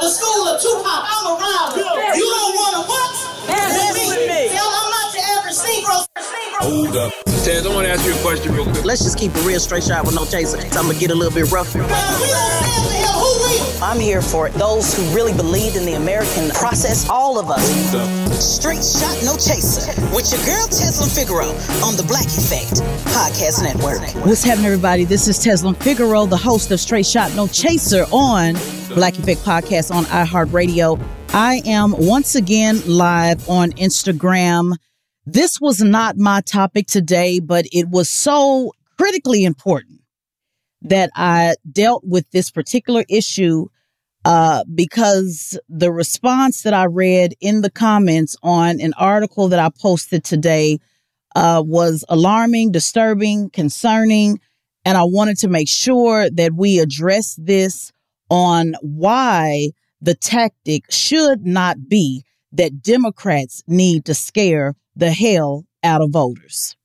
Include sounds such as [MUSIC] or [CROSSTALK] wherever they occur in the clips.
The school of Tupac. I'm around. You don't want to what? Dance with me. See, I'm, I'm not your average Negro. Hold up. Taz, I want to ask you a question real quick. Let's just keep it real straight shot with no chaser. So I'm gonna get a little bit rough. Well, we don't stand for him. Who we? I'm here for it. those who really believe in the American process. All of us. Straight shot, no chaser. With your girl Tezlyn Figaro on the Black Effect Podcast Network. What's happening, everybody? This is Tezlyn Figaro, the host of Straight Shot No Chaser on Black Effect Podcast on iHeartRadio. I am once again live on Instagram. This was not my topic today, but it was so critically important that I dealt with this particular issue uh, because the response that I read in the comments on an article that I posted today uh, was alarming, disturbing, concerning. And I wanted to make sure that we address this on why the tactic should not be that Democrats need to scare the hell out of voters.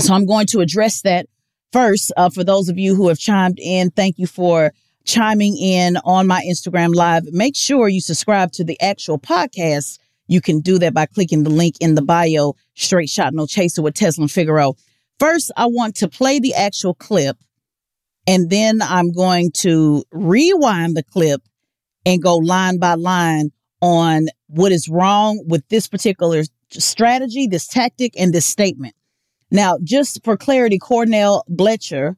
So I'm going to address that first. Uh, for those of you who have chimed in, thank you for chiming in on my Instagram live. Make sure you subscribe to the actual podcast. You can do that by clicking the link in the bio, Straight Shot No Chaser with Tezlyn Figaro. First, I want to play the actual clip, and then I'm going to rewind the clip and go line by line on what is wrong with this particular strategy, this tactic, and this statement. Now, just for clarity, Cornell Bletcher, I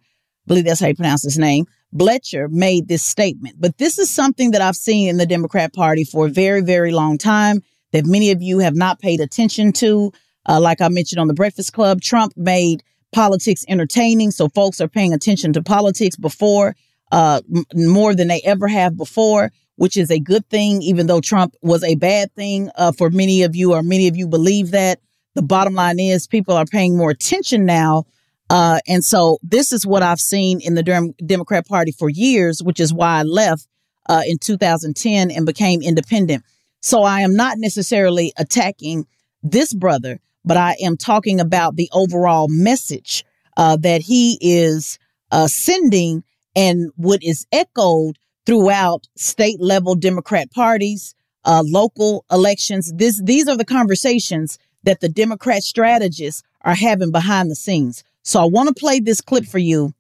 believe that's how you pronounce his name, Bletcher made this statement. But this is something that I've seen in the Democrat Party for a very, very long time that many of you have not paid attention to. Uh, like I mentioned on the Breakfast Club, Trump made politics entertaining. So folks are paying attention to politics before, uh, m- more than they ever have before, which is a good thing, even though Trump was a bad thing uh, for many of you, or many of you believe that. The bottom line is people are paying more attention now. Uh, and so this is what I've seen in the Dem- Democrat Party for years, which is why I left uh, in 2010 and became independent. So I am not necessarily attacking this brother, but I am talking about the overall message uh, that he is uh, sending and what is echoed throughout state level Democrat parties, uh, local elections. This, these are the conversations that the Democrat strategists are having behind the scenes. So I want to play this clip for you,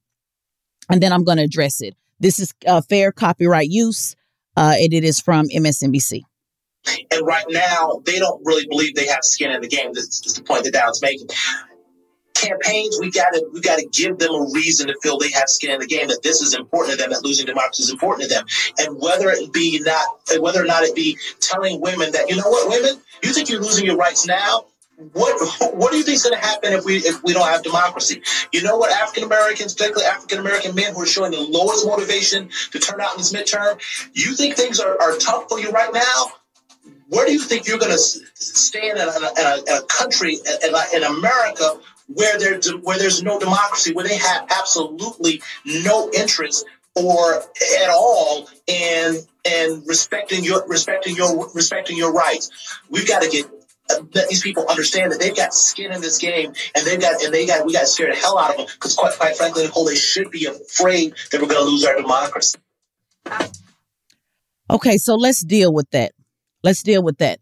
and then I'm going to address it. This is uh, fair copyright use, uh, and it is from MSNBC. And right now, they don't really believe they have skin in the game. This is the point that Dowd's making. Campaigns, we gotta we gotta give them a reason to feel they have skin in the game. That this is important to them. That losing democracy is important to them. And whether it be not, whether or not it be telling women that you know what, women, you think you're losing your rights now. What what do you think's going to happen if we if we don't have democracy? You know what African Americans, particularly African American men who are showing the lowest motivation to turn out in this midterm, you think things are, are tough for you right now? Where do you think you're going to stand in a, in a, in a country in, in America where there's where there's no democracy, where they have absolutely no interest or at all in in respecting your respecting your respecting your rights? We've got to get let these people understand that they've got skin in this game, and they've got and they got we got to scare the hell out of them because quite quite frankly, Nicolle, they should be afraid that we're going to lose our democracy. Okay, so let's deal with that. Let's deal with that.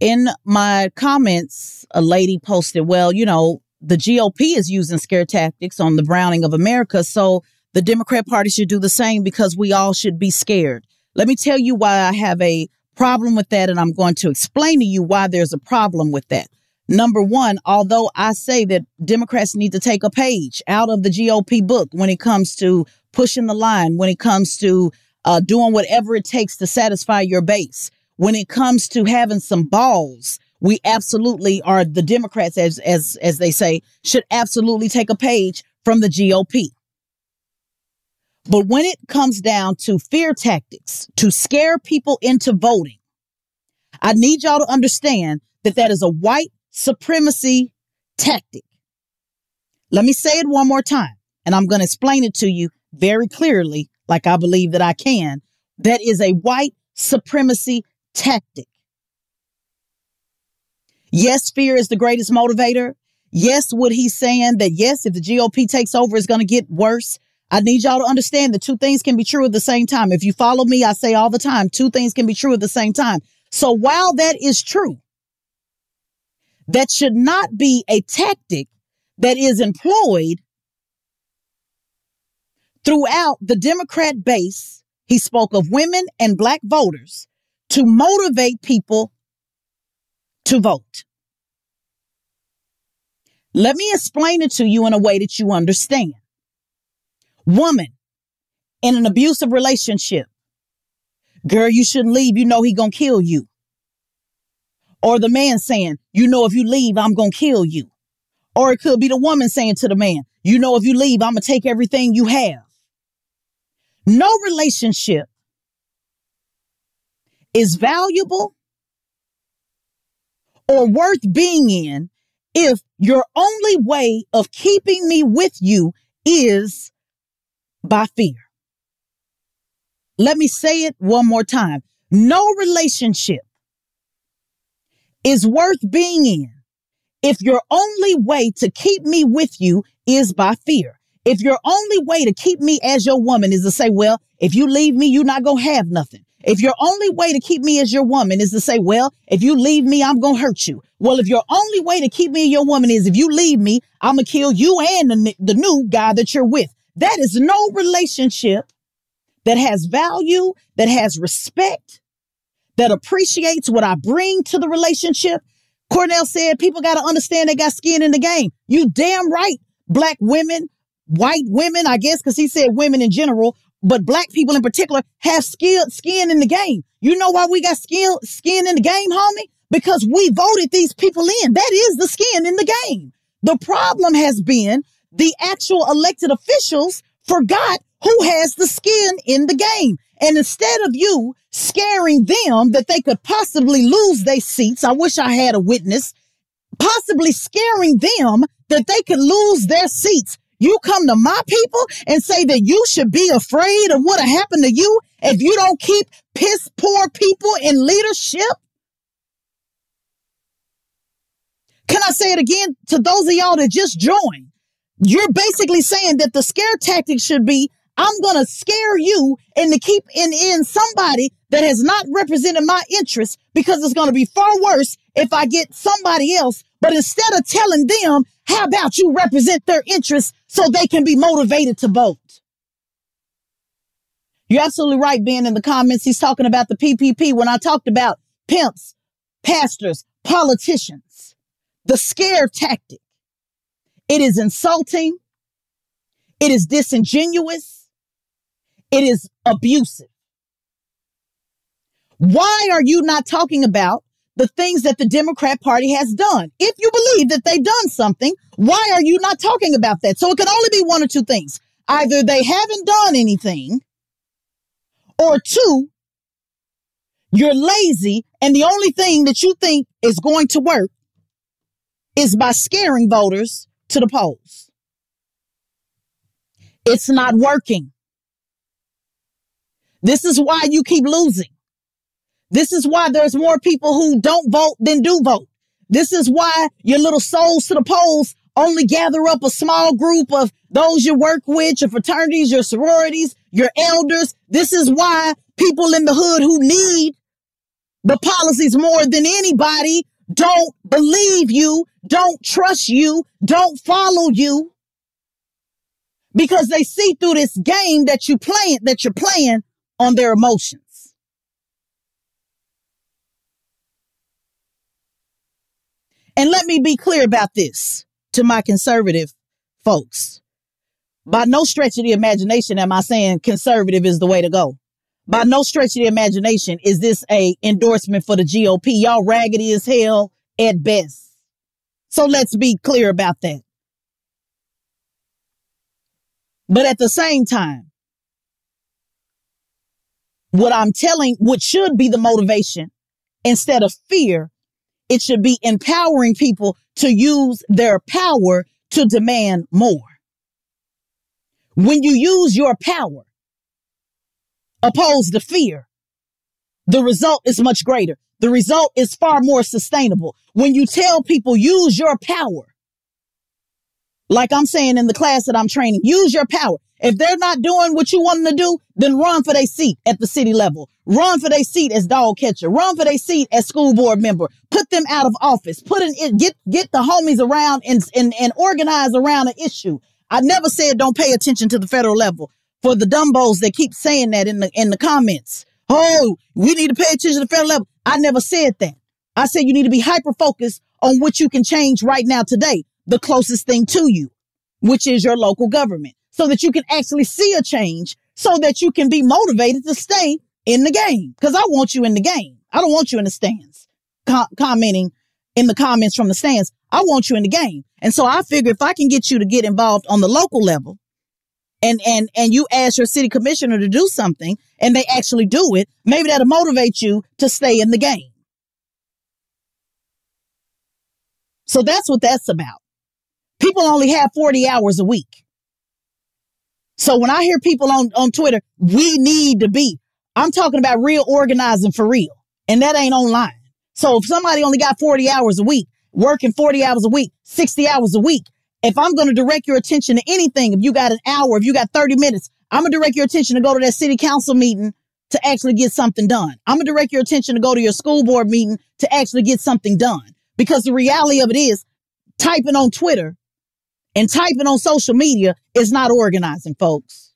In my comments, a lady posted, well, you know, the GOP is using scare tactics on the browning of America. So the Democrat Party should do the same because we all should be scared. Let me tell you why I have a problem with that, and I'm going to explain to you why there's a problem with that. Number one, although I say that Democrats need to take a page out of the GOP book when it comes to pushing the line, when it comes to uh, doing whatever it takes to satisfy your base, when it comes to having some balls, we absolutely are the Democrats, as as as they say, should absolutely take a page from the GOP. But when it comes down to fear tactics to scare people into voting, I need y'all to understand that that is a white supremacy tactic. Let me say it one more time, and I'm going to explain it to you very clearly, like I believe that I can. That is a white supremacy tactic. Yes, fear is the greatest motivator. Yes, what he's saying that yes, if the GOP takes over, it's going to get worse. I need y'all to understand that two things can be true at the same time. If you follow me, I say all the time, two things can be true at the same time. So while that is true, that should not be a tactic that is employed throughout the Democrat base. He spoke of women and black voters to motivate people to vote. Let me explain it to you in a way that you understand. Woman in an abusive relationship. Girl, you shouldn't leave. You know he gonna kill you. Or the man saying, you know, if you leave, I'm to kill you. Or it could be the woman saying to the man, you know, if you leave, I'm to take everything you have. No relationship is valuable or worth being in if your only way of keeping me with you is by fear. Let me say it one more time. No relationship is worth being in if your only way to keep me with you is by fear. If your only way to keep me as your woman is to say, well, if you leave me, you're not going to have nothing. If your only way to keep me as your woman is to say, well, if you leave me, I'm going to hurt you. Well, if your only way to keep me your woman is if you leave me, I'm going to kill you and the, new guy that you're with. That is no relationship that has value, that has respect, that appreciates what I bring to the relationship. Cornell said people got to understand they got skin in the game. You damn right. Black women, white women, I guess, because he said women in general, but black people in particular have skill, skin in the game. You know why we got skin, skin in the game, homie? Because we voted these people in. That is the skin in the game. The problem has been the actual elected officials forgot who has the skin in the game. And instead of you scaring them that they could possibly lose their seats, I wish I had a witness, possibly scaring them that they could lose their seats. You come to my people and say that you should be afraid of what happened to you if you don't keep piss poor people in leadership? Can I say it again to those of y'all that just joined? You're basically saying that the scare tactic should be I'm going to scare you into keep in, in somebody that has not represented my interests because it's going to be far worse if I get somebody else. But instead of telling them, how about you represent their interests so they can be motivated to vote? You're absolutely right, Ben, in the comments. He's talking about the PPP when I talked about pimps, pastors, politicians, the scare tactic. It is insulting. It is disingenuous. It is abusive. Why are you not talking about the things that the Democrat Party has done? If you believe that they've done something, why are you not talking about that? So it can only be one or two things. Either they haven't done anything, or two, you're lazy, and the only thing that you think is going to work is by scaring voters to the polls. It's not working. This is why you keep losing. This is why there's more people who don't vote than do vote. This is why your little souls to the polls only gather up a small group of those you work with, your fraternities, your sororities, your elders. This is why people in the hood who need the policies more than anybody don't believe you, don't trust you, don't follow you because they see through this game that you playing, that you're playing on their emotions. And let me be clear about this to my conservative folks. By no stretch of the imagination am I saying conservative is the way to go. By no stretch of the imagination is this a endorsement for the GOP. Y'all raggedy as hell at best. So let's be clear about that. But at the same time, what I'm telling, what should be the motivation instead of fear, it should be empowering people to use their power to demand more. When you use your power opposed to fear, the result is much greater. The result is far more sustainable. When you tell people use your power, like I'm saying in the class that I'm training, use your power. If they're not doing what you want them to do, then run for their seat at the city level. Run for their seat as dog catcher. Run for their seat as school board member. Put them out of office. Put in, get, get the homies around and, and, and organize around an issue. I never said don't pay attention to the federal level for the dumbos that keep saying that in the, in the comments. Oh, we need to pay attention to the federal level. I never said that. I said you need to be hyper focused on what you can change right now today, the closest thing to you, which is your local government so that you can actually see a change so that you can be motivated to stay in the game. Cause I want you in the game. I don't want you in the stands Com- commenting in the comments from the stands. I want you in the game. And so I figure if I can get you to get involved on the local level and, and, and you ask your city commissioner to do something and they actually do it, maybe that'll motivate you to stay in the game. So that's what that's about. People only have 40 hours a week. So when I hear people on, on Twitter, we need to be, I'm talking about real organizing for real. And that ain't online. So if somebody only got 40 hours a week, working 40 hours a week, 60 hours a week, if I'm going to direct your attention to anything, if you got an hour, if you got 30 minutes, I'm going to direct your attention to go to that city council meeting to actually get something done. I'm going to direct your attention to go to your school board meeting to actually get something done. Because the reality of it is typing on Twitter and typing on social media is not organizing, folks.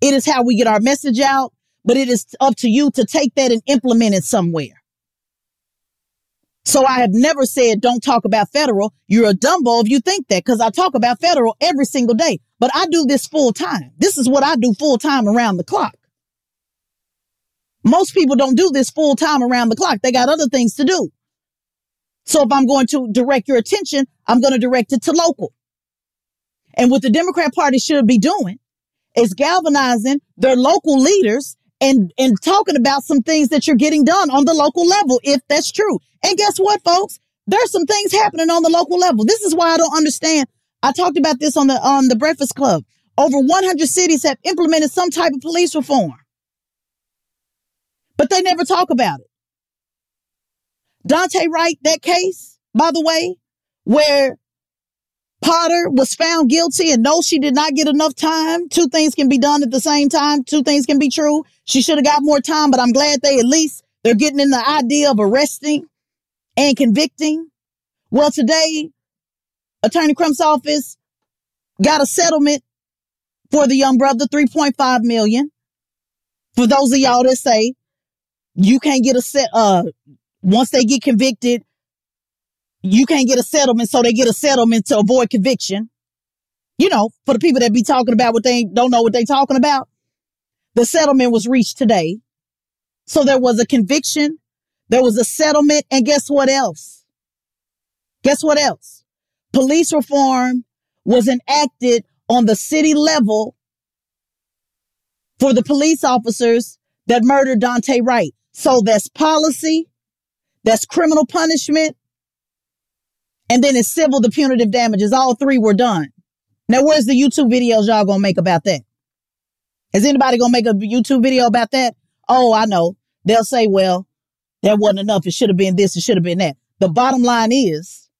It is how we get our message out, but it is up to you to take that and implement it somewhere. So I have never said don't talk about federal. You're a dumbo if you think that because I talk about federal every single day, but I do this full time. This is what I do full time around the clock. Most people don't do this full time around the clock. They got other things to do. So if I'm going to direct your attention, I'm going to direct it to local. And what the Democrat Party should be doing is galvanizing their local leaders and, and talking about some things that you're getting done on the local level, if that's true. And guess what, folks? There's some things happening on the local level. This is why I don't understand. I talked about this on the, on the Breakfast Club. Over 100 cities have implemented some type of police reform, but they never talk about it. Daunte Wright, that case, by the way, where Potter was found guilty and no, she did not get enough time. Two things can be done at the same time. Two things can be true. She should have got more time, but I'm glad they at least they're getting in the idea of arresting and convicting. Well, today, Attorney Crump's office got a settlement for the young brother, 3.5 million. For those of y'all that say you can't get a set, uh, once they get convicted, you can't get a settlement, so they get a settlement to avoid conviction. You know, for the people that be talking about what they don't know what they talking about. The settlement was reached today. So there was a conviction, there was a settlement, and guess what else? Guess what else? Police reform was enacted on the city level for the police officers that murdered Daunte Wright. So that's policy, that's criminal punishment, and then it's civil the punitive damages. All three were done. Now, where's the YouTube videos y'all gonna make about that? Is anybody gonna make a YouTube video about that? Oh, I know. They'll say, well, that wasn't enough. It should have been this. It should have been that. The bottom line is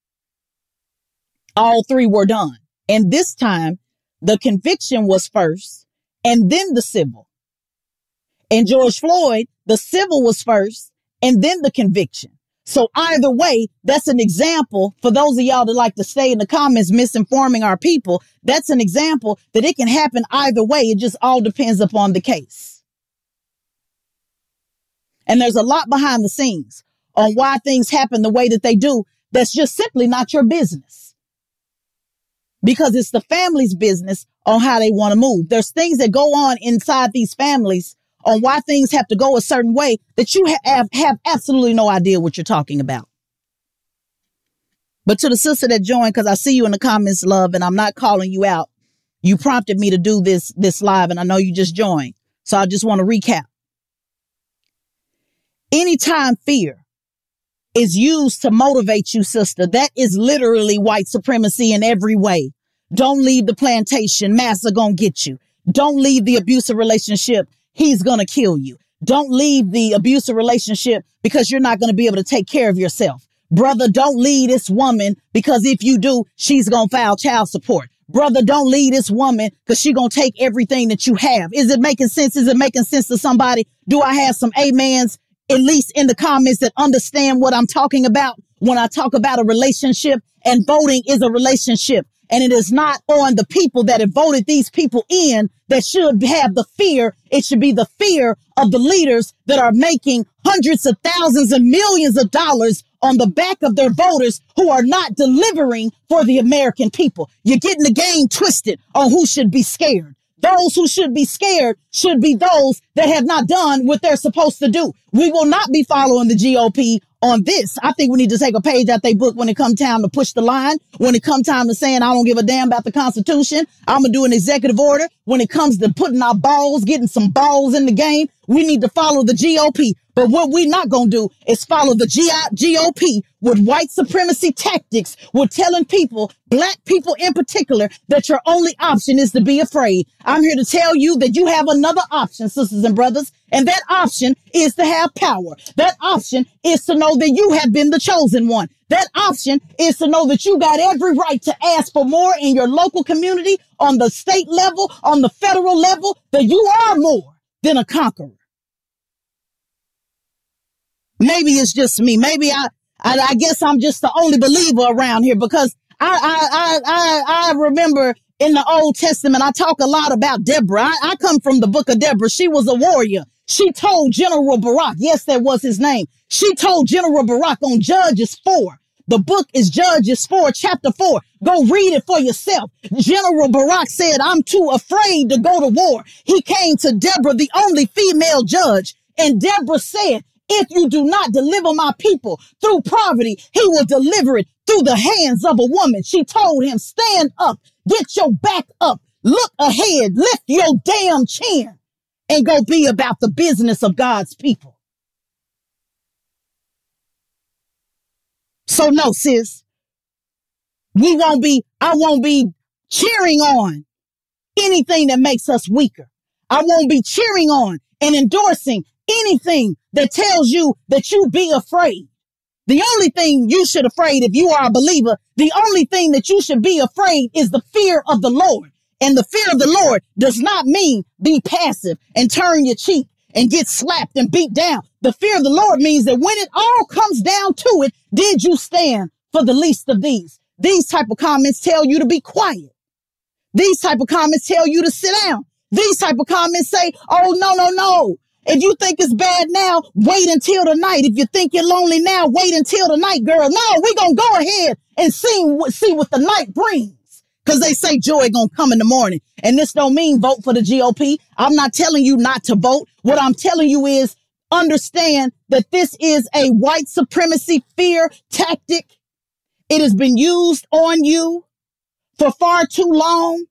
all three were done. And this time the conviction was first and then the civil. And George Floyd, the civil was first and then the conviction. So either way, that's an example for those of y'all that like to stay in the comments misinforming our people. That's an example that it can happen either way. It just all depends upon the case. And there's a lot behind the scenes on why things happen the way that they do that's just simply not your business. Because it's the family's business on how they want to move. There's things that go on inside these families on why things have to go a certain way that you have, have absolutely no idea what you're talking about. But to the sister that joined, because I see you in the comments, love, and I'm not calling you out. You prompted me to do this this live, and I know you just joined. So I just want to recap. Anytime fear is used to motivate you, sister, that is literally white supremacy in every way. Don't leave the plantation. Massa gonna get you. Don't leave the abusive relationship. He's gonna kill you. Don't leave the abusive relationship because you're not gonna be able to take care of yourself. Brother, don't leave this woman because if you do, she's gonna file child support. Brother, don't leave this woman because she gonna take everything that you have. Is it making sense? Is it making sense to somebody? Do I have some amens, at least in the comments that understand what I'm talking about when I talk about a relationship and voting is a relationship. And it is not on the people that have voted these people in that should have the fear. It should be the fear of the leaders that are making hundreds of thousands and millions of dollars on the back of their voters who are not delivering for the American people. You're getting the game twisted on who should be scared. Those who should be scared should be those that have not done what they're supposed to do. We will not be following the GOP on this. I think we need to take a page out their book when it comes time to push the line. When it comes time to saying, I don't give a damn about the Constitution. I'm to do an executive order. When it comes to putting our balls, getting some balls in the game, we need to follow the GOP. But what we're not going to do is follow the GOP with white supremacy tactics. We're telling people, black people in particular, that your only option is to be afraid. I'm here to tell you that you have another option, sisters and brothers. And that option is to have power. That option is to know that you have been the chosen one. That option is to know that you got every right to ask for more in your local community, on the state level, on the federal level, that you are more than a conqueror. Maybe it's just me. Maybe I, I, I guess I'm just the only believer around here because I, I, I, I, I remember in the Old Testament, I talk a lot about Deborah. I, I come from the book of Deborah. She was a warrior. She told General Barak, yes, that was his name. She told General Barak on Judges 4. The book is Judges 4, chapter 4. Go read it for yourself. General Barak said, I'm too afraid to go to war. He came to Deborah, the only female judge. And Deborah said, if you do not deliver my people through poverty, he will deliver it through the hands of a woman. She told him, stand up, get your back up, look ahead, lift your damn chin and go be about the business of God's people. So no, sis, we won't be, I won't be cheering on anything that makes us weaker. I won't be cheering on and endorsing anything that tells you that you be afraid. The only thing you should afraid if you are a believer, the only thing that you should be afraid is the fear of the Lord. And the fear of the Lord does not mean be passive and turn your cheek and get slapped and beat down. The fear of the Lord means that when it all comes down to it, did you stand for the least of these? These type of comments tell you to be quiet. These type of comments tell you to sit down. These type of comments say, oh, no, no, no. If you think it's bad now, wait until tonight. If you think you're lonely now, wait until tonight, girl. No, we're going to go ahead and see, see what the night brings. Cause they say joy gonna come in the morning. And this don't mean vote for the GOP. I'm not telling you not to vote. What I'm telling you is understand that this is a white supremacy fear tactic. It has been used on you for far too long.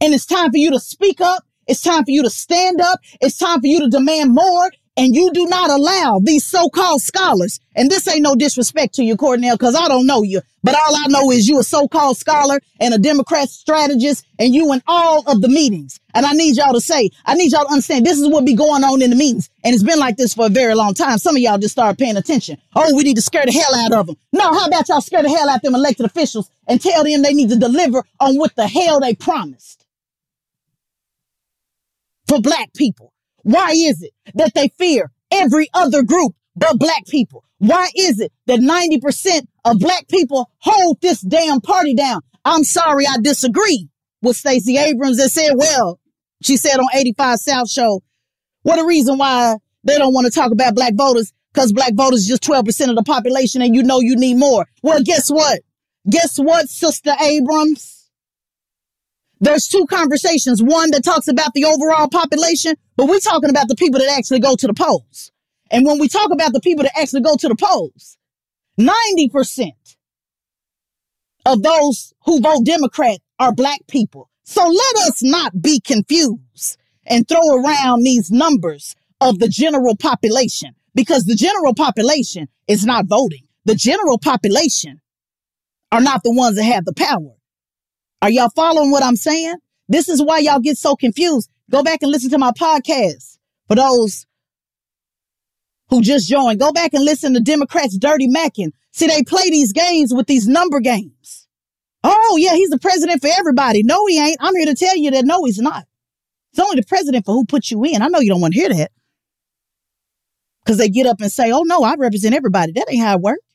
And it's time for you to speak up. It's time for you to stand up. It's time for you to demand more. And you do not allow these so-called scholars, and this ain't no disrespect to you, Cornell, because I don't know you, but all I know is you a so-called scholar and a Democrat strategist, and you in all of the meetings. And I need y'all to say, I need y'all to understand this is what be going on in the meetings. And it's been like this for a very long time. Some of y'all just started paying attention. Oh, we need to scare the hell out of them. No, how about y'all scare the hell out of them elected officials and tell them they need to deliver on what the hell they promised for black people. Why is it that they fear every other group but black people? Why is it that 90% of black people hold this damn party down? I'm sorry, I disagree with Stacey Abrams that said, well, she said on 85 South show, what a reason why they don't want to talk about black voters because black voters is just 12% of the population and you know you need more. Well, guess what? Guess what, Sister Abrams? There's two conversations. One that talks about the overall population, but we're talking about the people that actually go to the polls. And when we talk about the people that actually go to the polls, 90% of those who vote Democrat are black people. So let us not be confused and throw around these numbers of the general population because the general population is not voting. The general population are not the ones that have the power. Are y'all following what I'm saying? This is why y'all get so confused. Go back and listen to my podcast for those who just joined. Go back and listen to Democrats' dirty macking. See, they play these games with these number games. Oh, yeah, he's the president for everybody. No, he ain't. I'm here to tell you that no, he's not. It's only the president for who put you in. I know you don't want to hear that. Because they get up and say, oh, no, I represent everybody. That ain't how it works.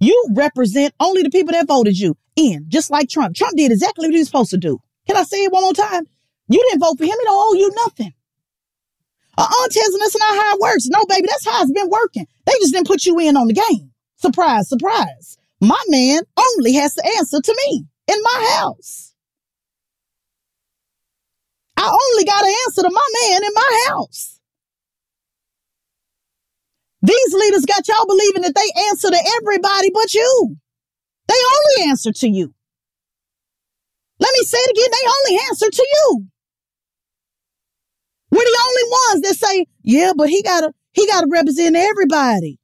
You represent only the people that voted you in, just like Trump. Trump did exactly what he was supposed to do. Can I say it one more time? You didn't vote for him. He don't owe you nothing. Uh-uh, Tesla, that's not how it works. No, baby, that's how it's been working. They just didn't put you in on the game. Surprise, surprise. My man only has to answer to me in my house. I only got to answer to my man in my house. These leaders got y'all believing that they answer to everybody but you. They only answer to you. Let me say it again. They only answer to you. We're the only ones that say, yeah, but he gotta, he gotta represent everybody.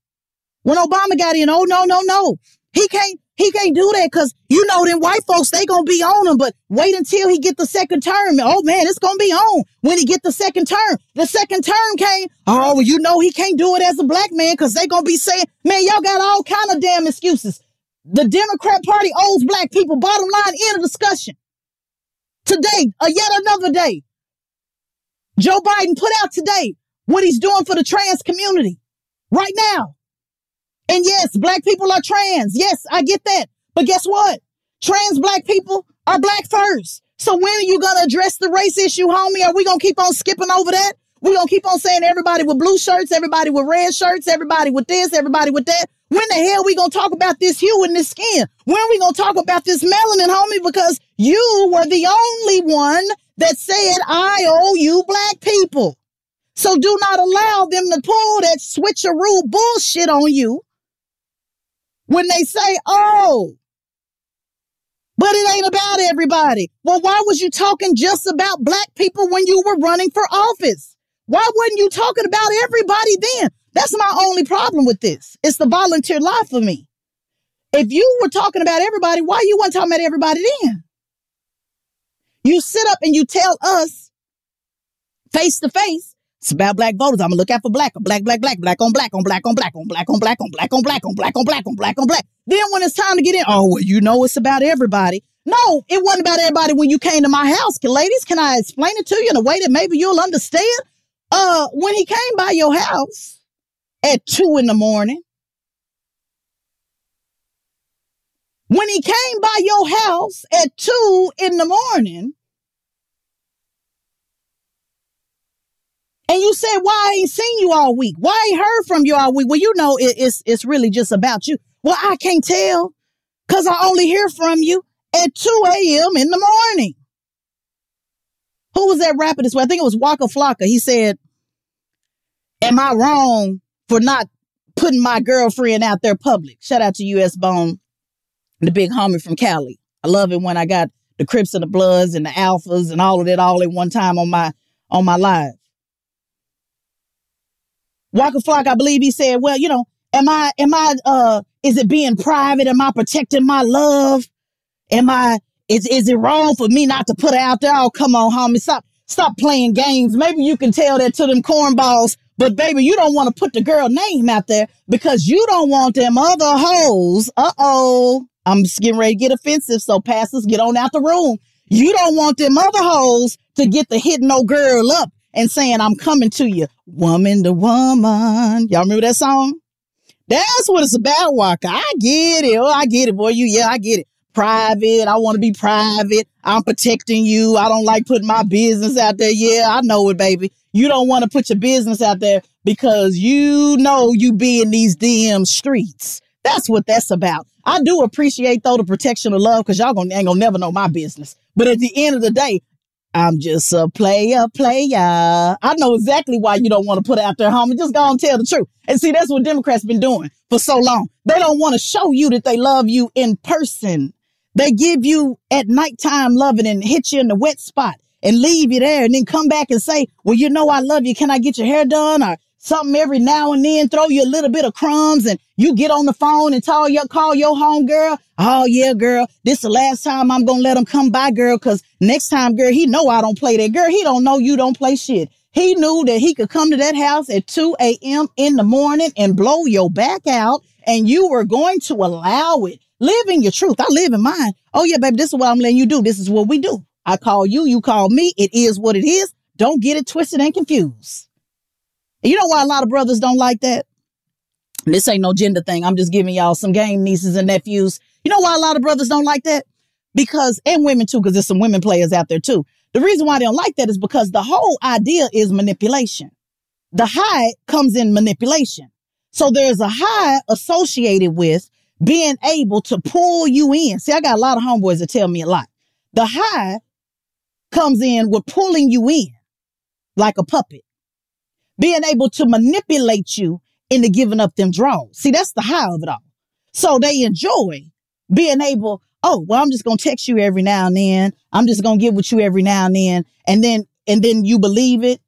When Obama got in, oh no, no, no. He can't, he can't do that because you know them white folks, they gonna be on him, but wait until he get the second term. Oh man, it's gonna be on when he get the second term. The second term came, oh, well, you know he can't do it as a black man because they gonna be saying, man, y'all got all kind of damn excuses. The Democrat Party owes black people. Bottom line, end of discussion. Today, a yet another day. Joe Biden put out today what he's doing for the trans community right now. And yes, black people are trans. Yes, I get that. But guess what? Trans black people are black first. So when are you going to address the race issue, homie? Are we going to keep on skipping over that? We're going to keep on saying everybody with blue shirts, everybody with red shirts, everybody with this, everybody with that. When the hell we going to talk about this hue in this skin? When we going to talk about this melanin, homie? Because you were the only one that said, I owe you black people. So do not allow them to pull that switcheroo bullshit on you when they say, oh, but it ain't about everybody. Well, why was you talking just about black people when you were running for office? Why wasn't you talking about everybody then? That's my only problem with this. It's the volunteer life for me. If you were talking about everybody, why you weren't talking about everybody then? You sit up and you tell us face to face, it's about black voters. I'm gonna look out for black, black, black, black, black on black on black on black on black on black on black on black on black on black on black on black. Then when it's time to get in, oh well, you know it's about everybody. No, it wasn't about everybody when you came to my house. Ladies, can I explain it to you in a way that maybe you'll understand? Uh, when he came by your house at two in the morning, when he came by your house at two in the morning, and you said, "Why I ain't seen you all week? Why I ain't heard from you all week?" Well, you know, it, it's it's really just about you. Well, I can't tell because I only hear from you at two a.m. in the morning. Who was that rapper this way? I think it was Waka Flocka. He said, "Am I wrong for not putting my girlfriend out there public?" Shout out to U.S. Bone the big homie from Cali. I love it when I got the Crips and the Bloods and the Alphas and all of that all at one time on my on my live. Waka Flock, I believe he said, well, you know, am I am I uh is it being private? Am I protecting my love? Am I is is it wrong for me not to put it out there? Oh, come on, homie. Stop stop playing games. Maybe you can tell that to them cornballs, but baby, you don't want to put the girl name out there because you don't want them other hoes. Uh-oh I'm just getting ready to get offensive. So pastors, get on out the room. You don't want them other hoes to get the hit no girl up and saying, I'm coming to you, woman to woman. Y'all remember that song? That's what it's about, Walker. I get it. Oh, I get it, boy. You, yeah, I get it. Private. I want to be private. I'm protecting you. I don't like putting my business out there. Yeah, I know it, baby. You don't want to put your business out there because you know you be in these DM streets. That's what that's about. I do appreciate though the protection of love because y'all gonna ain't gonna never know my business. But at the end of the day, I'm just a player, player. I know exactly why you don't want to put out there, homie. Just go and tell the truth. And see, that's what Democrats been doing for so long. They don't want to show you that they love you in person. They give you at nighttime loving and hit you in the wet spot and leave you there and then come back and say, well, you know, I love you. Can I get your hair done? Or something every now and then, throw you a little bit of crumbs and you get on the phone and tell your, call your home girl. Oh yeah, girl, this is the last time I'm to let him come by, girl. Cause next time, girl, he know I don't play that girl. He don't know you don't play shit. He knew that he could come to that house at 2 a.m. in the morning and blow your back out and you were going to allow it. Live in your truth. I live in mine. Oh yeah, baby, this is what I'm letting you do. This is what we do. I call you, you call me. It is what it is. Don't get it twisted and confused. You know why a lot of brothers don't like that? This ain't no gender thing. I'm just giving y'all some game nieces and nephews. You know why a lot of brothers don't like that? Because, and women too, because there's some women players out there too. The reason why they don't like that is because the whole idea is manipulation. The high comes in manipulation. So there's a high associated with being able to pull you in. See, I got a lot of homeboys that tell me a lot. The high comes in with pulling you in like a puppet being able to manipulate you into giving up them draws. See, that's the high of it all. So they enjoy being able, oh, well, I'm just going to text you every now and then. I'm just going to get with you every now and then. And then, and then you believe it.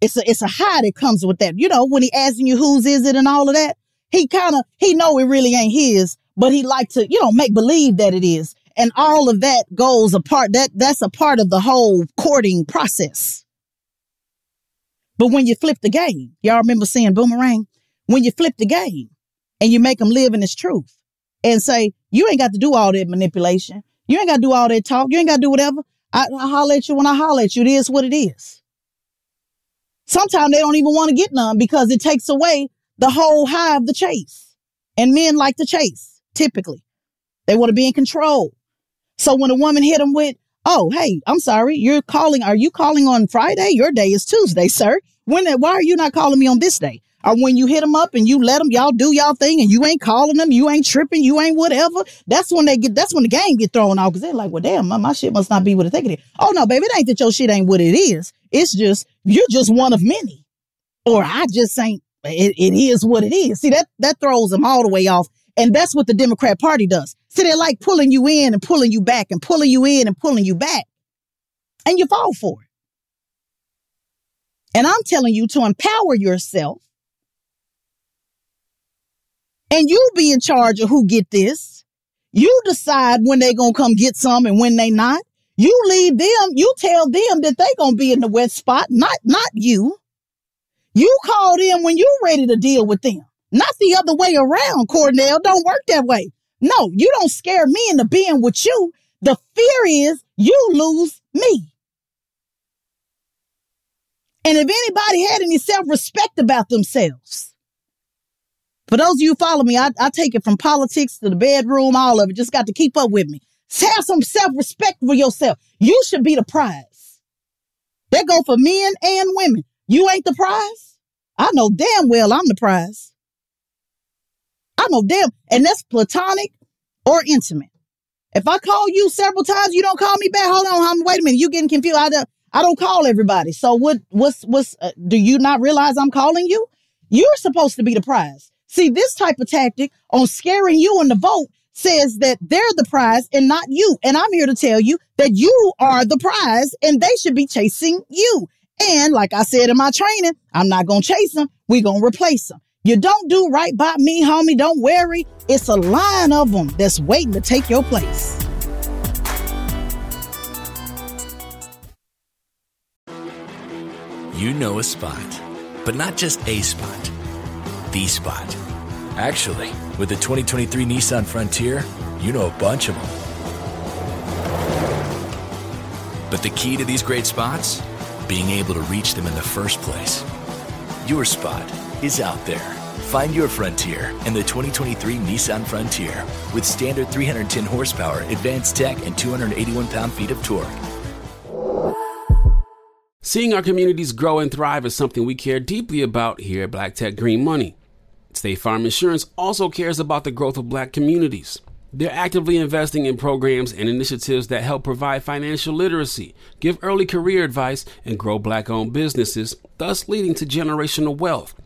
It's a, it's a high that comes with that. You know, when he asking you whose is it and all of that, he kind of, he know it really ain't his, but he like to, you know, make believe that it is. And all of that goes apart. That, that's a part of the whole courting process. But when you flip the game, y'all remember seeing Boomerang? When you flip the game and you make them live in its truth and say, you ain't got to do all that manipulation. You ain't got to do all that talk. You ain't got to do whatever. I, I holler at you when I holler at you. It is what it is. Sometimes they don't even want to get none because it takes away the whole high of the chase. And men like to chase, typically. They want to be in control. So when a woman hit them with, Oh, hey, I'm sorry. You're calling. Are you calling on Friday? Your day is Tuesday, sir. When, why are you not calling me on this day? Or when you hit them up and you let them, y'all do y'all thing and you ain't calling them, you ain't tripping, you ain't whatever. That's when they get, that's when the game get thrown off because they're like, well, damn, my, my shit must not be what I think it is. Oh, no, baby, it ain't that your shit ain't what it is. It's just, you're just one of many. Or I just ain't, it, it is what it is. See, that, that throws them all the way off. And that's what the Democrat Party does. So they're like pulling you in and pulling you back and pulling you in and pulling you back. And you fall for it. And I'm telling you to empower yourself. And you be in charge of who get this. You decide when they gonna come get some and when they not. You leave them, you tell them that they gonna be in the wet spot, not not you. You call them when you ready to deal with them. Not the other way around, Cornell. Don't work that way. No, you don't scare me into being with you. The fear is you lose me. And if anybody had any self respect about themselves, for those of you who follow me, I, I take it from politics to the bedroom, all of it. Just got to keep up with me. Have some self respect for yourself. You should be the prize. That go for men and women. You ain't the prize. I know damn well I'm the prize. I know damn, and that's platonic or intimate. If I call you several times, you don't call me back. Hold on, wait a minute. You getting confused? I, don't, I don't call everybody. So what? What's what's? Uh, do you not realize I'm calling you? You're supposed to be the prize. See, this type of tactic on scaring you in the vote says that they're the prize and not you. And I'm here to tell you that you are the prize and they should be chasing you. And like I said in my training, I'm not going to chase them. We're going to replace them. You don't do right by me, homie. Don't worry. It's a line of them that's waiting to take your place. You know a spot, but not just a spot, the spot. Actually, with the 2023 Nissan Frontier, you know a bunch of them. But the key to these great spots? Being able to reach them in the first place. Your spot is out there. Find your frontier in the 2023 Nissan Frontier with standard 310 horsepower, advanced tech, and 281 pound feet of torque. Seeing our communities grow and thrive is something we care deeply about here at Black Tech Green Money. State Farm Insurance also cares about the growth of black communities. They're actively investing in programs and initiatives that help provide financial literacy, give early career advice, and grow black owned businesses, thus leading to generational wealth,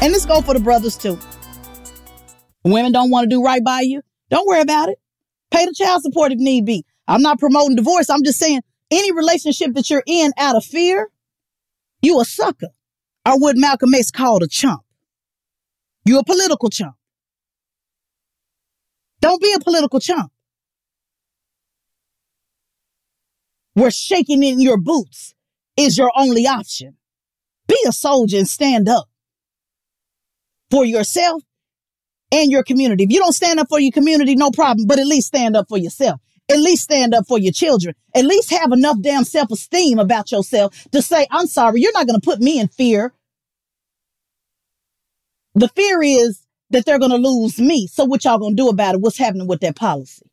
And this go for the brothers too. Women don't want to do right by you. Don't worry about it. Pay the child support if need be. I'm not promoting divorce. I'm just saying any relationship that you're in out of fear, you a sucker. Or what Malcolm X called a chump. You're a political chump. Don't be a political chump. Where shaking in your boots is your only option. Be a soldier and stand up for yourself and your community. If you don't stand up for your community, no problem, but at least stand up for yourself. At least stand up for your children. At least have enough damn self esteem about yourself to say, I'm sorry, you're not going to put me in fear the fear is that they're going to lose me. So what y'all going to do about it? What's happening with that policy?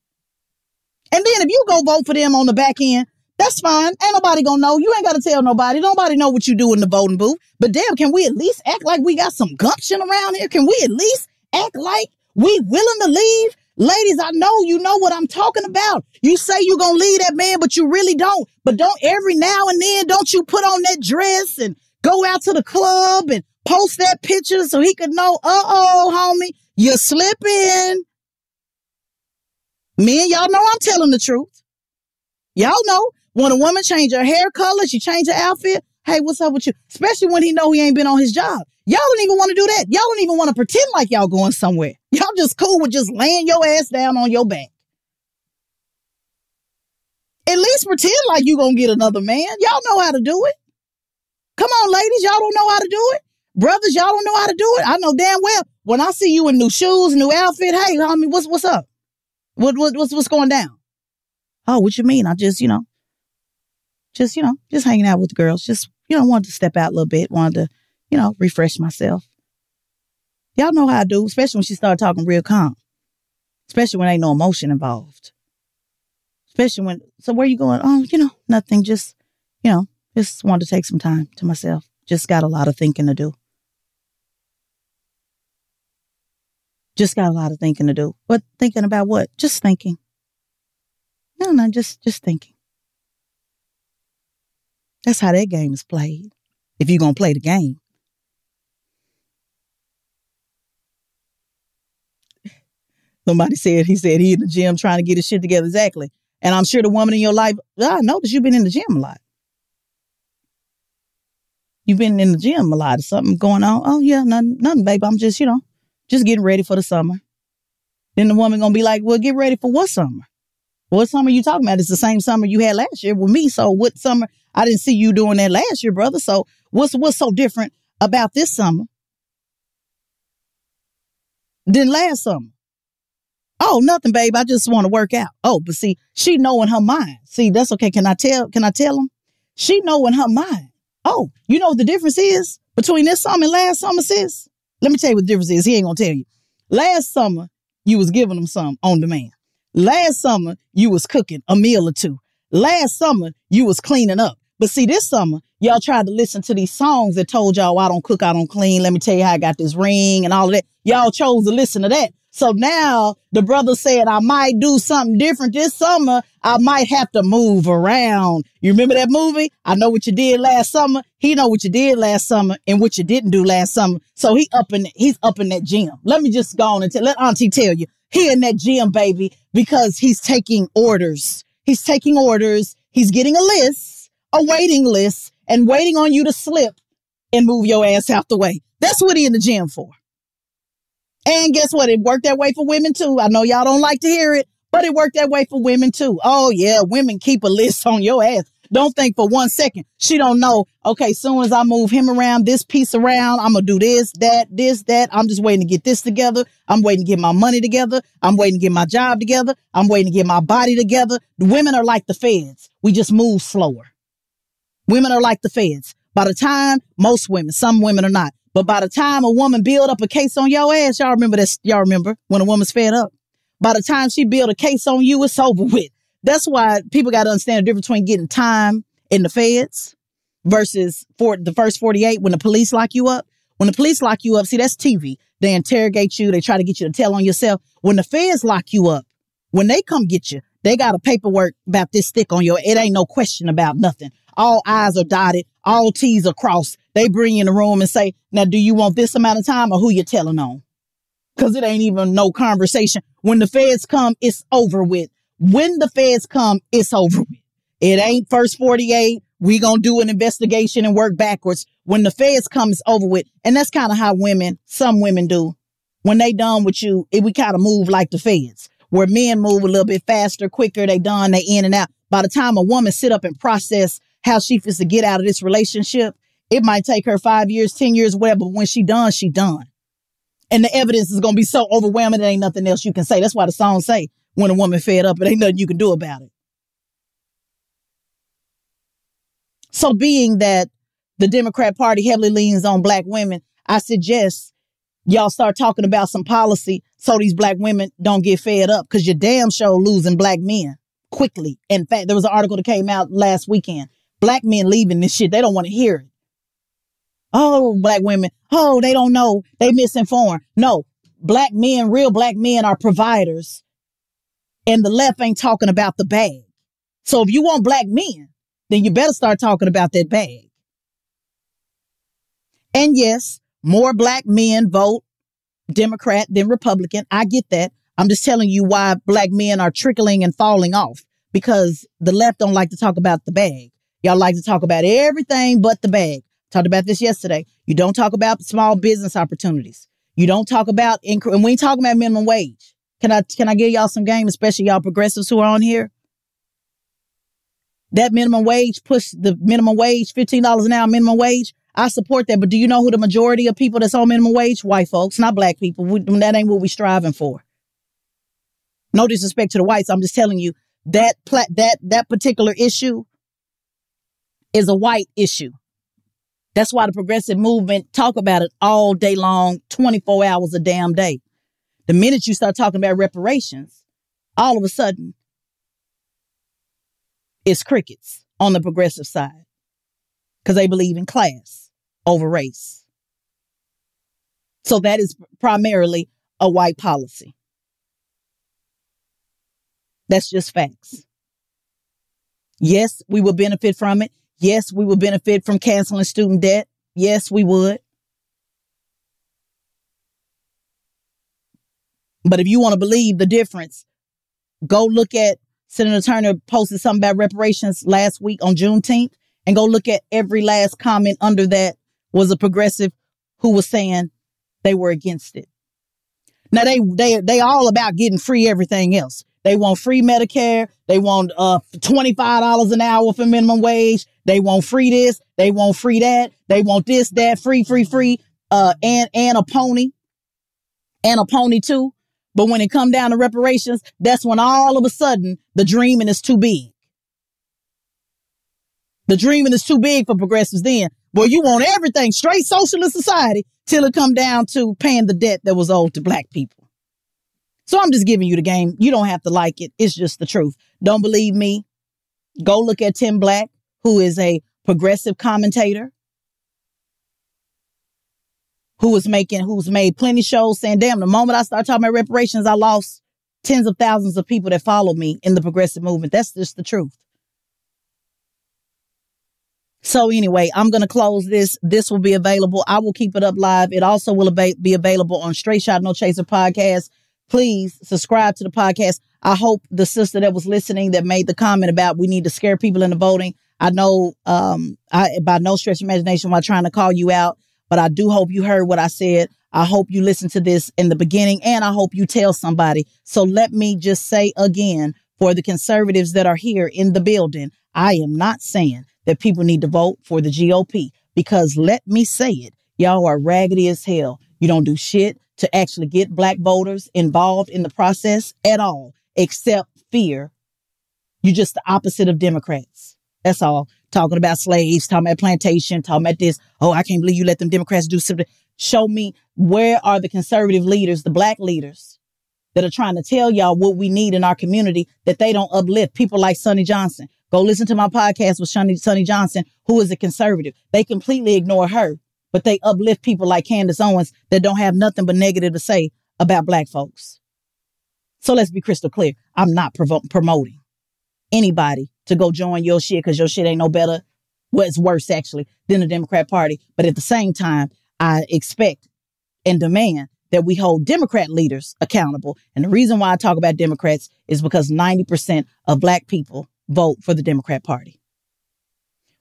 And then if you go vote for them on the back end, that's fine. Ain't nobody gonna know. You ain't gotta tell nobody. Nobody know what you do in the voting booth. But damn, can we at least act like we got some gumption around here? Can we at least act like we willing to leave? Ladies, I know you know what I'm talking about. You say you're gonna leave that man, but you really don't. But don't every now and then, don't you put on that dress and go out to the club and post that picture so he could know, uh oh, homie, you're slipping. Men, y'all know I'm telling the truth. Y'all know when a woman change her hair color, she change her outfit. Hey, what's up with you? Especially when he know he ain't been on his job. Y'all don't even want to do that. Y'all don't even want to pretend like y'all going somewhere. [LAUGHS] Y'all just cool with just laying your ass down on your back. At least pretend like you gonna get another man. Y'all know how to do it. Come on, ladies. Y'all don't know how to do it. Brothers, y'all don't know how to do it. I know damn well when I see you in new shoes, new outfit. Hey, homie, what's what's up? What, what what's what's going down? Oh, what you mean? I just you know, just you know, just hanging out with the girls. Just you know, wanted to step out a little bit. Wanted to you know refresh myself. Y'all know how I do, especially when she started talking real calm. Especially when ain't no emotion involved. Especially when, so where you going? Oh, you know, nothing. Just, you know, just wanted to take some time to myself. Just got a lot of thinking to do. Just got a lot of thinking to do. But thinking about what? Just thinking. No, no, just just thinking. That's how that game is played. If you're gonna play the game. Somebody said he said he in the gym trying to get his shit together exactly. And I'm sure the woman in your life, I noticed you've been in the gym a lot. You've been in the gym a lot. Is something going on? Oh yeah, nothing, nothing, baby. I'm just, you know, just getting ready for the summer. Then the woman gonna be like, well, get ready for what summer? What summer you talking about? It's the same summer you had last year with me. So what summer? I didn't see you doing that last year, brother. So what's what's so different about this summer than last summer? Oh, nothing, babe. I just want to work out. Oh, but see, she know in her mind. See, that's okay. Can I tell? Can I tell him? She know in her mind. Oh, you know what the difference is between this summer and last summer, sis? Let me tell you what the difference is. He ain't gonna tell you. Last summer, you was giving them some on demand. Last summer, you was cooking a meal or two. Last summer, you was cleaning up. But see, this summer, y'all tried to listen to these songs that told y'all, I don't cook, I don't clean. Let me tell you how I got this ring and all of that. Y'all chose to listen to that. So now the brother said, I might do something different this summer. I might have to move around. You remember that movie? I know what you did last summer. He know what you did last summer and what you didn't do last summer. So he up in, he's up in that gym. Let me just go on and tell, let auntie tell you, he in that gym, baby, because he's taking orders. He's taking orders. He's getting a list, a waiting list and waiting on you to slip and move your ass out the way. That's what he in the gym for. And guess what? It worked that way for women too. I know y'all don't like to hear it, but it worked that way for women too. Oh yeah, women keep a list [LAUGHS] on your ass. Don't think for one second she don't know. Okay, soon as I move him around, this piece around, I'm gonna do this, that, this, that. I'm just waiting to get this together. I'm waiting to get my money together. I'm waiting to get my job together. I'm waiting to get my body together. The women are like the feds. We just move slower. Women are like the feds. By the time most women, some women are not. But by the time a woman build up a case on your ass, y'all remember that? Y'all remember when a woman's fed up? By the time she build a case on you, it's over with. That's why people got to understand the difference between getting time in the feds versus for the first 48 when the police lock you up. When the police lock you up, see, that's TV. They interrogate you. They try to get you to tell on yourself. When the feds lock you up, when they come get you, they got a paperwork about this stick on your, it ain't no question about nothing. All I's are dotted, all T's are crossed. They bring you in the room and say, now, do you want this amount of time or who you telling on? Cause it ain't even no conversation. When the feds come, it's over with. When the feds come, it's over with. It ain't first 48. We gonna do an investigation and work backwards. When the feds come, it's over with. And that's kind of how women, some women do. When they done with you, it, we kind of move like the feds, where men move a little bit faster, quicker. They done, they in and out. By the time a woman sit up and process how she feels to get out of this relationship. It might take her five years, 10 years, whatever, but when she done, she done. And the evidence is to be so overwhelming, there ain't nothing else you can say. That's why the song say, when a woman fed up, it ain't nothing you can do about it. So being that the Democrat Party heavily leans on black women, I suggest y'all start talking about some policy so these black women don't get fed up because you're damn sure losing black men quickly. In fact, there was an article that came out last weekend black men leaving this shit. They don't want to hear it. Oh, black women. Oh, they don't know. They misinformed. No, black men, real black men are providers. And the left ain't talking about the bag. So if you want black men, then you better start talking about that bag. And yes, more black men vote Democrat than Republican. I get that. I'm just telling you why black men are trickling and falling off because the left don't like to talk about the bag. Y'all like to talk about everything but the bag. Talked about this yesterday. You don't talk about small business opportunities. You don't talk about and we ain't talking about minimum wage. Can I can I give y'all some game, especially y'all progressives who are on here? That minimum wage push the minimum wage, fifteen dollars an hour minimum wage. I support that, but do you know who the majority of people that's on minimum wage? White folks, not black people. We, that ain't what we striving for. No disrespect to the whites. I'm just telling you that pla- that that particular issue is a white issue. That's why the progressive movement talk about it all day long, 24 hours a damn day. The minute you start talking about reparations, all of a sudden, it's crickets on the progressive side because they believe in class over race. So that is primarily a white policy. That's just facts. Yes, we will benefit from it. Yes, we will benefit from canceling student debt. Yes, we would. But if you want to believe the difference, go look at Senator Turner posted something about reparations last week on Juneteenth and go look at every last comment under that was a progressive who was saying they were against it. Now they they they all about getting free everything else. They want free Medicare. They want uh $25 an hour for minimum wage. They want free this. They want free that. They want this, that, free, free, free. Uh, and, and a pony and a pony too. But when it come down to reparations, that's when all of a sudden the dreaming is too big. The dreaming is too big for progressives then. Well, you want everything straight socialist society till it come down to paying the debt that was owed to black people. So I'm just giving you the game. You don't have to like it. It's just the truth. Don't believe me? Go look at Tim Black, who is a progressive commentator who was making, who's made plenty shows saying, damn, the moment I start talking about reparations, I lost tens of thousands of people that follow me in the progressive movement. That's just the truth. So anyway, I'm going to close this. This will be available. I will keep it up live. It also will be available on Straight Shot No Chaser podcast. Please subscribe to the podcast. I hope the sister that was listening that made the comment about we need to scare people into voting. I know, um, I, by no stretch of imagination while trying to call you out, but I do hope you heard what I said. I hope you listened to this in the beginning and I hope you tell somebody. So let me just say again for the conservatives that are here in the building, I am not saying that people need to vote for the GOP because let me say it, y'all are raggedy as hell. You don't do shit to actually get black voters involved in the process at all, except fear. You're just the opposite of Democrats. That's all. Talking about slaves, talking about plantation, talking about this. Oh, I can't believe you let them Democrats do something. Show me where are the conservative leaders, the black leaders that are trying to tell y'all what we need in our community that they don't uplift people like Sonnie Johnson. Go listen to my podcast with Sonnie, Sonnie Johnson, who is a conservative. They completely ignore her, but they uplift people like Candace Owens that don't have nothing but negative to say about black folks. So let's be crystal clear. I'm not provo- promoting anybody to go join your shit because your shit ain't no better. Well, it's worse actually than the Democrat Party. But at the same time, I expect and demand that we hold Democrat leaders accountable. And the reason why I talk about Democrats is because 90% of black people vote for the Democrat Party.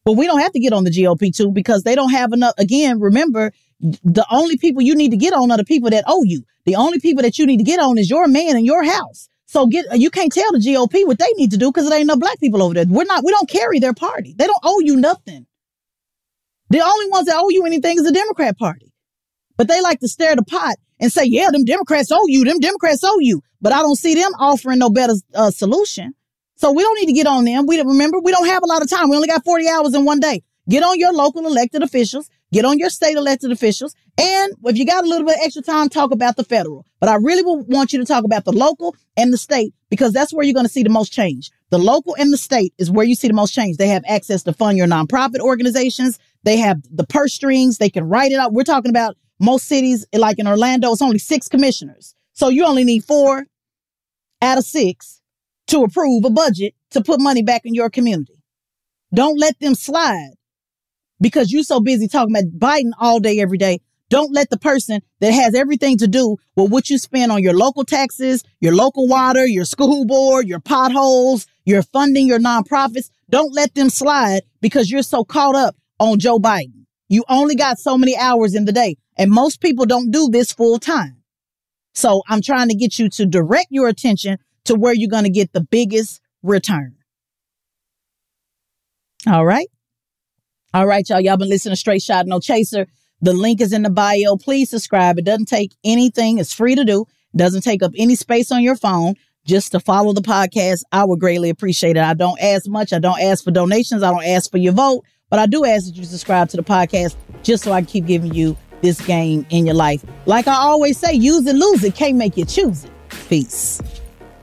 Well, we don't have to get on the GOP too because they don't have enough. Again, remember, the only people you need to get on are the people that owe you. The only people that you need to get on is your man in your house. So get you can't tell the GOP what they need to do because it ain't no black people over there. We're not. We don't carry their party. They don't owe you nothing. The only ones that owe you anything is the Democrat Party. But they like to stir the pot and say, "Yeah, them Democrats owe you. Them Democrats owe you." But I don't see them offering no better uh, solution. So we don't need to get on them. We remember we don't have a lot of time. We only got 40 hours in one day. Get on your local elected officials, get on your state elected officials, and if you got a little bit extra time, talk about the federal. But I really want you to talk about the local and the state because that's where you're going to see the most change. The local and the state is where you see the most change. They have access to fund your nonprofit organizations. They have the purse strings. They can write it out. We're talking about most cities, like in Orlando, it's only six commissioners. So you only need four out of six to approve a budget to put money back in your community. Don't let them slide because you're so busy talking about Biden all day, every day. Don't let the person that has everything to do with what you spend on your local taxes, your local water, your school board, your potholes, your funding, your nonprofits. Don't let them slide because you're so caught up on Joe Biden. You only got so many hours in the day. And most people don't do this full time. So I'm trying to get you to direct your attention to where you're going to get the biggest return. All right. All right, y'all. Y'all been listening to Straight Shot No Chaser. The link is in the bio. Please subscribe. It doesn't take anything. It's free to do. It doesn't take up any space on your phone. Just to follow the podcast, I would greatly appreciate it. I don't ask much. I don't ask for donations. I don't ask for your vote, but I do ask that you subscribe to the podcast just so I can keep giving you this game in your life. Like I always say, use it, lose it. Can't make you choose it. Peace.